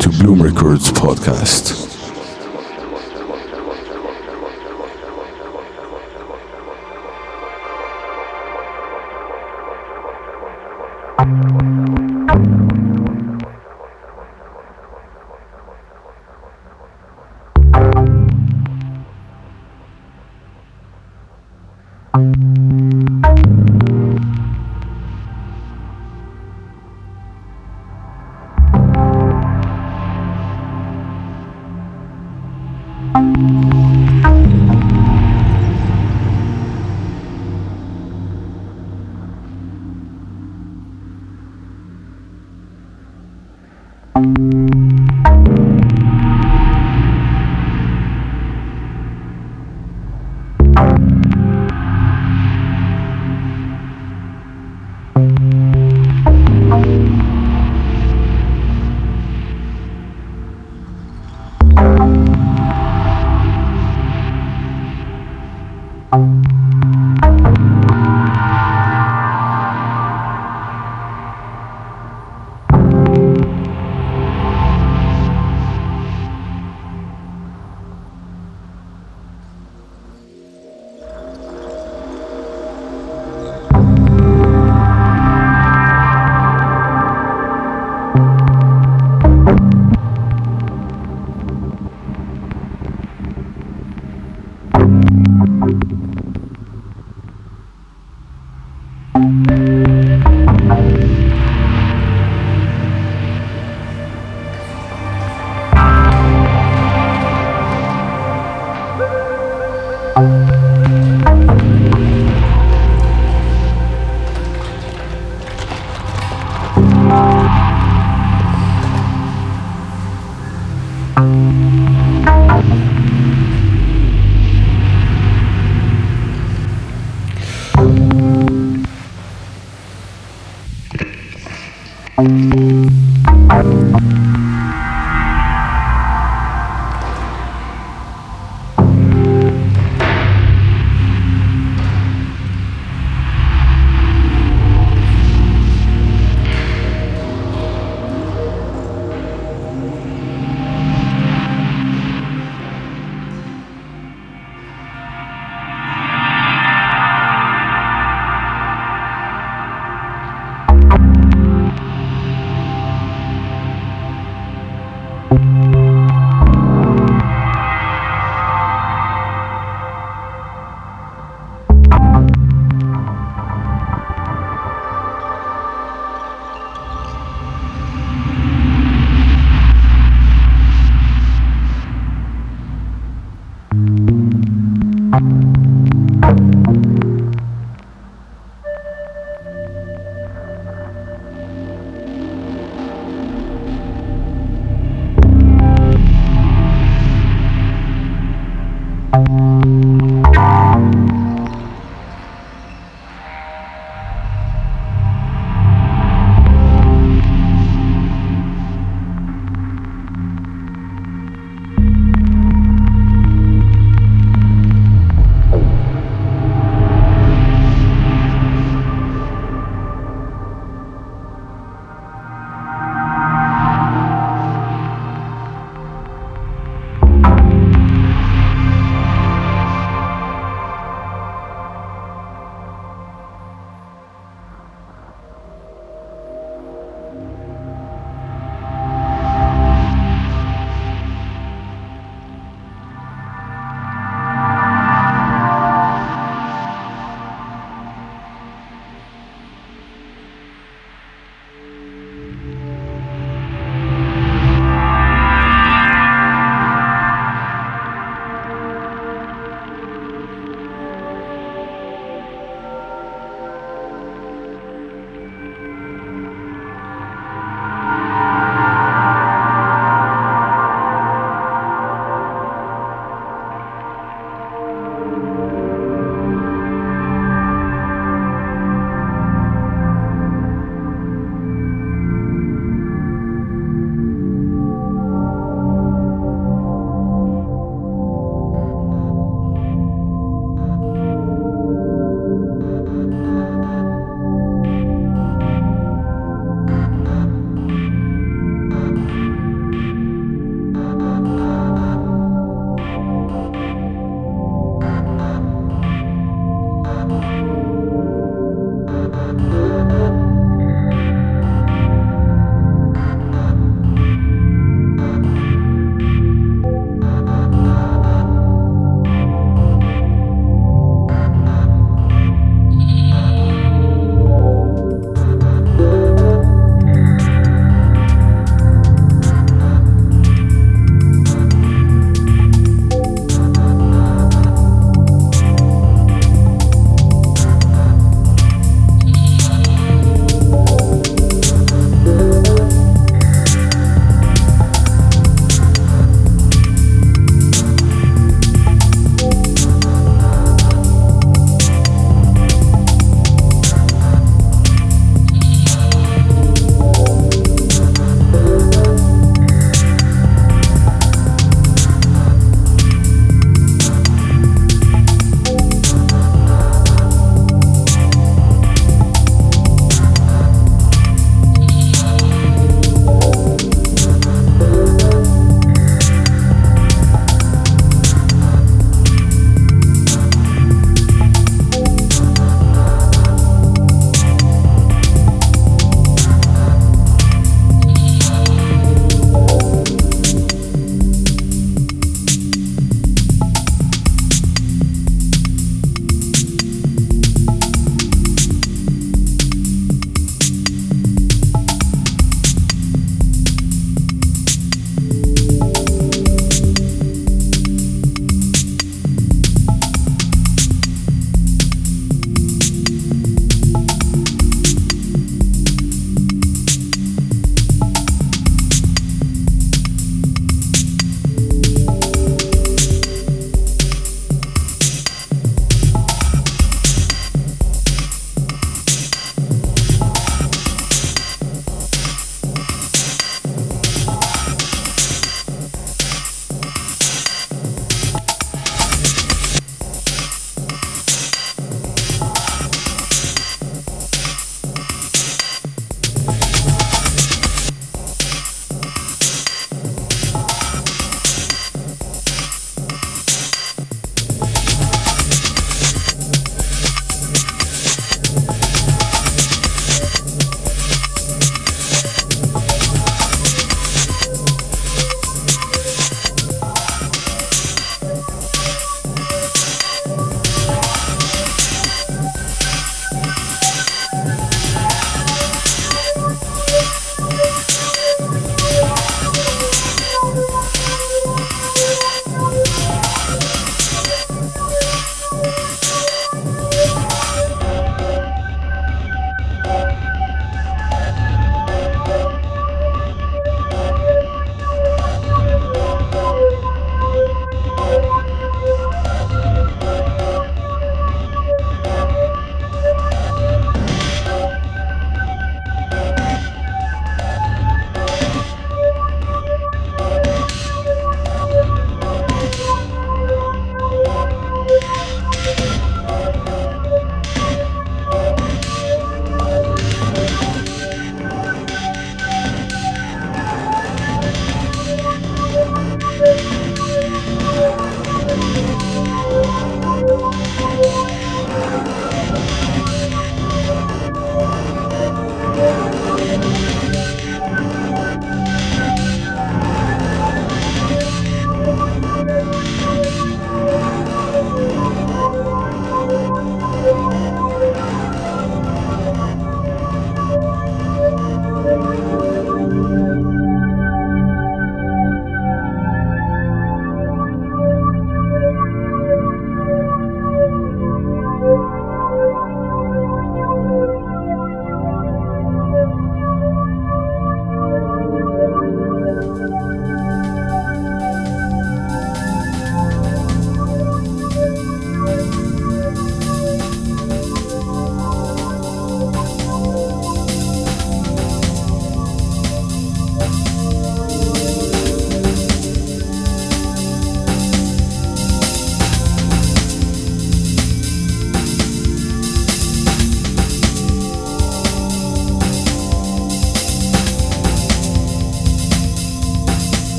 To Bloom Records podcast.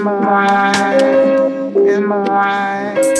in my mind, in my.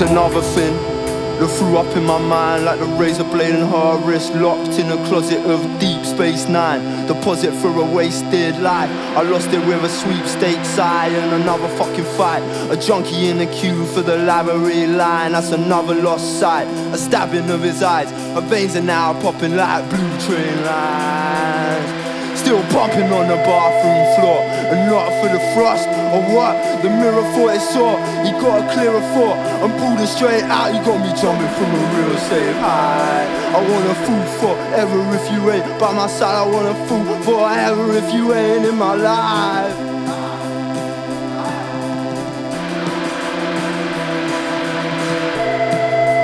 Another thing that threw up in my mind like the razor blade in her wrist, locked in a closet of Deep Space Nine. Deposit for a wasted life. I lost it with a sweepstakes eye and another fucking fight. A junkie in the queue for the library line. That's another lost sight. A stabbing of his eyes. Her veins are now popping like blue train lines. Still pumping on the bathroom floor And not for the frost or what The mirror thought it saw He got a clearer thought Pulled it straight out. You got me jumping from a real safe high. I want a fool forever if you ain't By my side. I want a fool forever if you ain't in my life.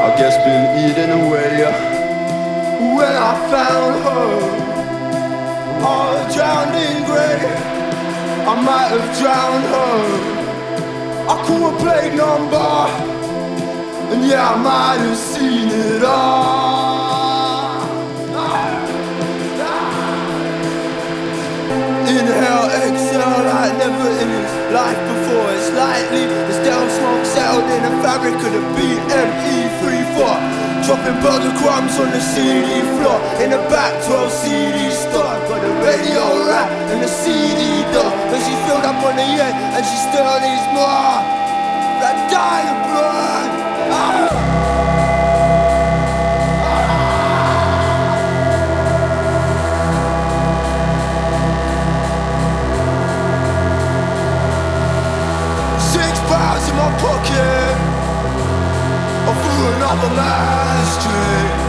I guess been eating away When I found her. All drowned in grey. I might have drowned her. I could have played number, and yeah, I might have seen it all. Inhale, exhale like never in his life before. It's lightly, the stale smoke settled in the fabric of the BME34. Dropping burger crumbs on the CD floor In the back 12 CD store Got the radio rack and the CD door And she filled up on the end and she still needs more That dying blood Six pounds in my pocket or through another man's dream.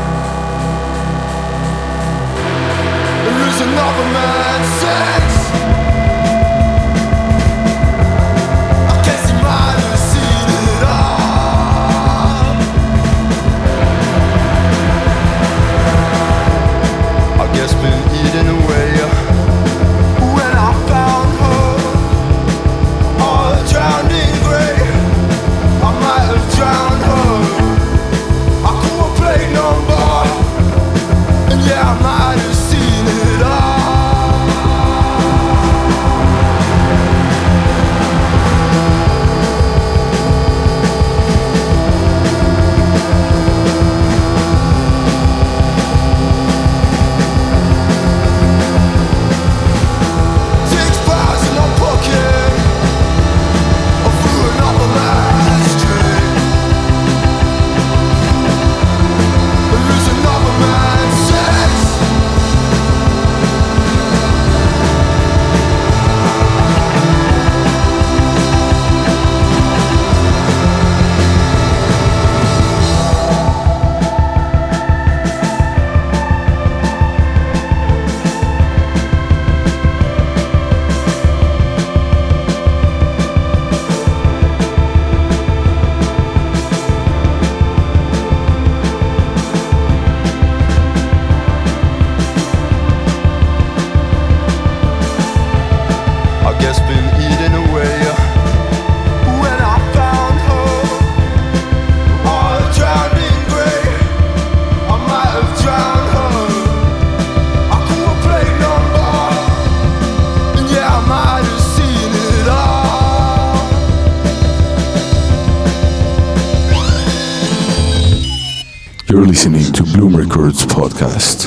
Podcast.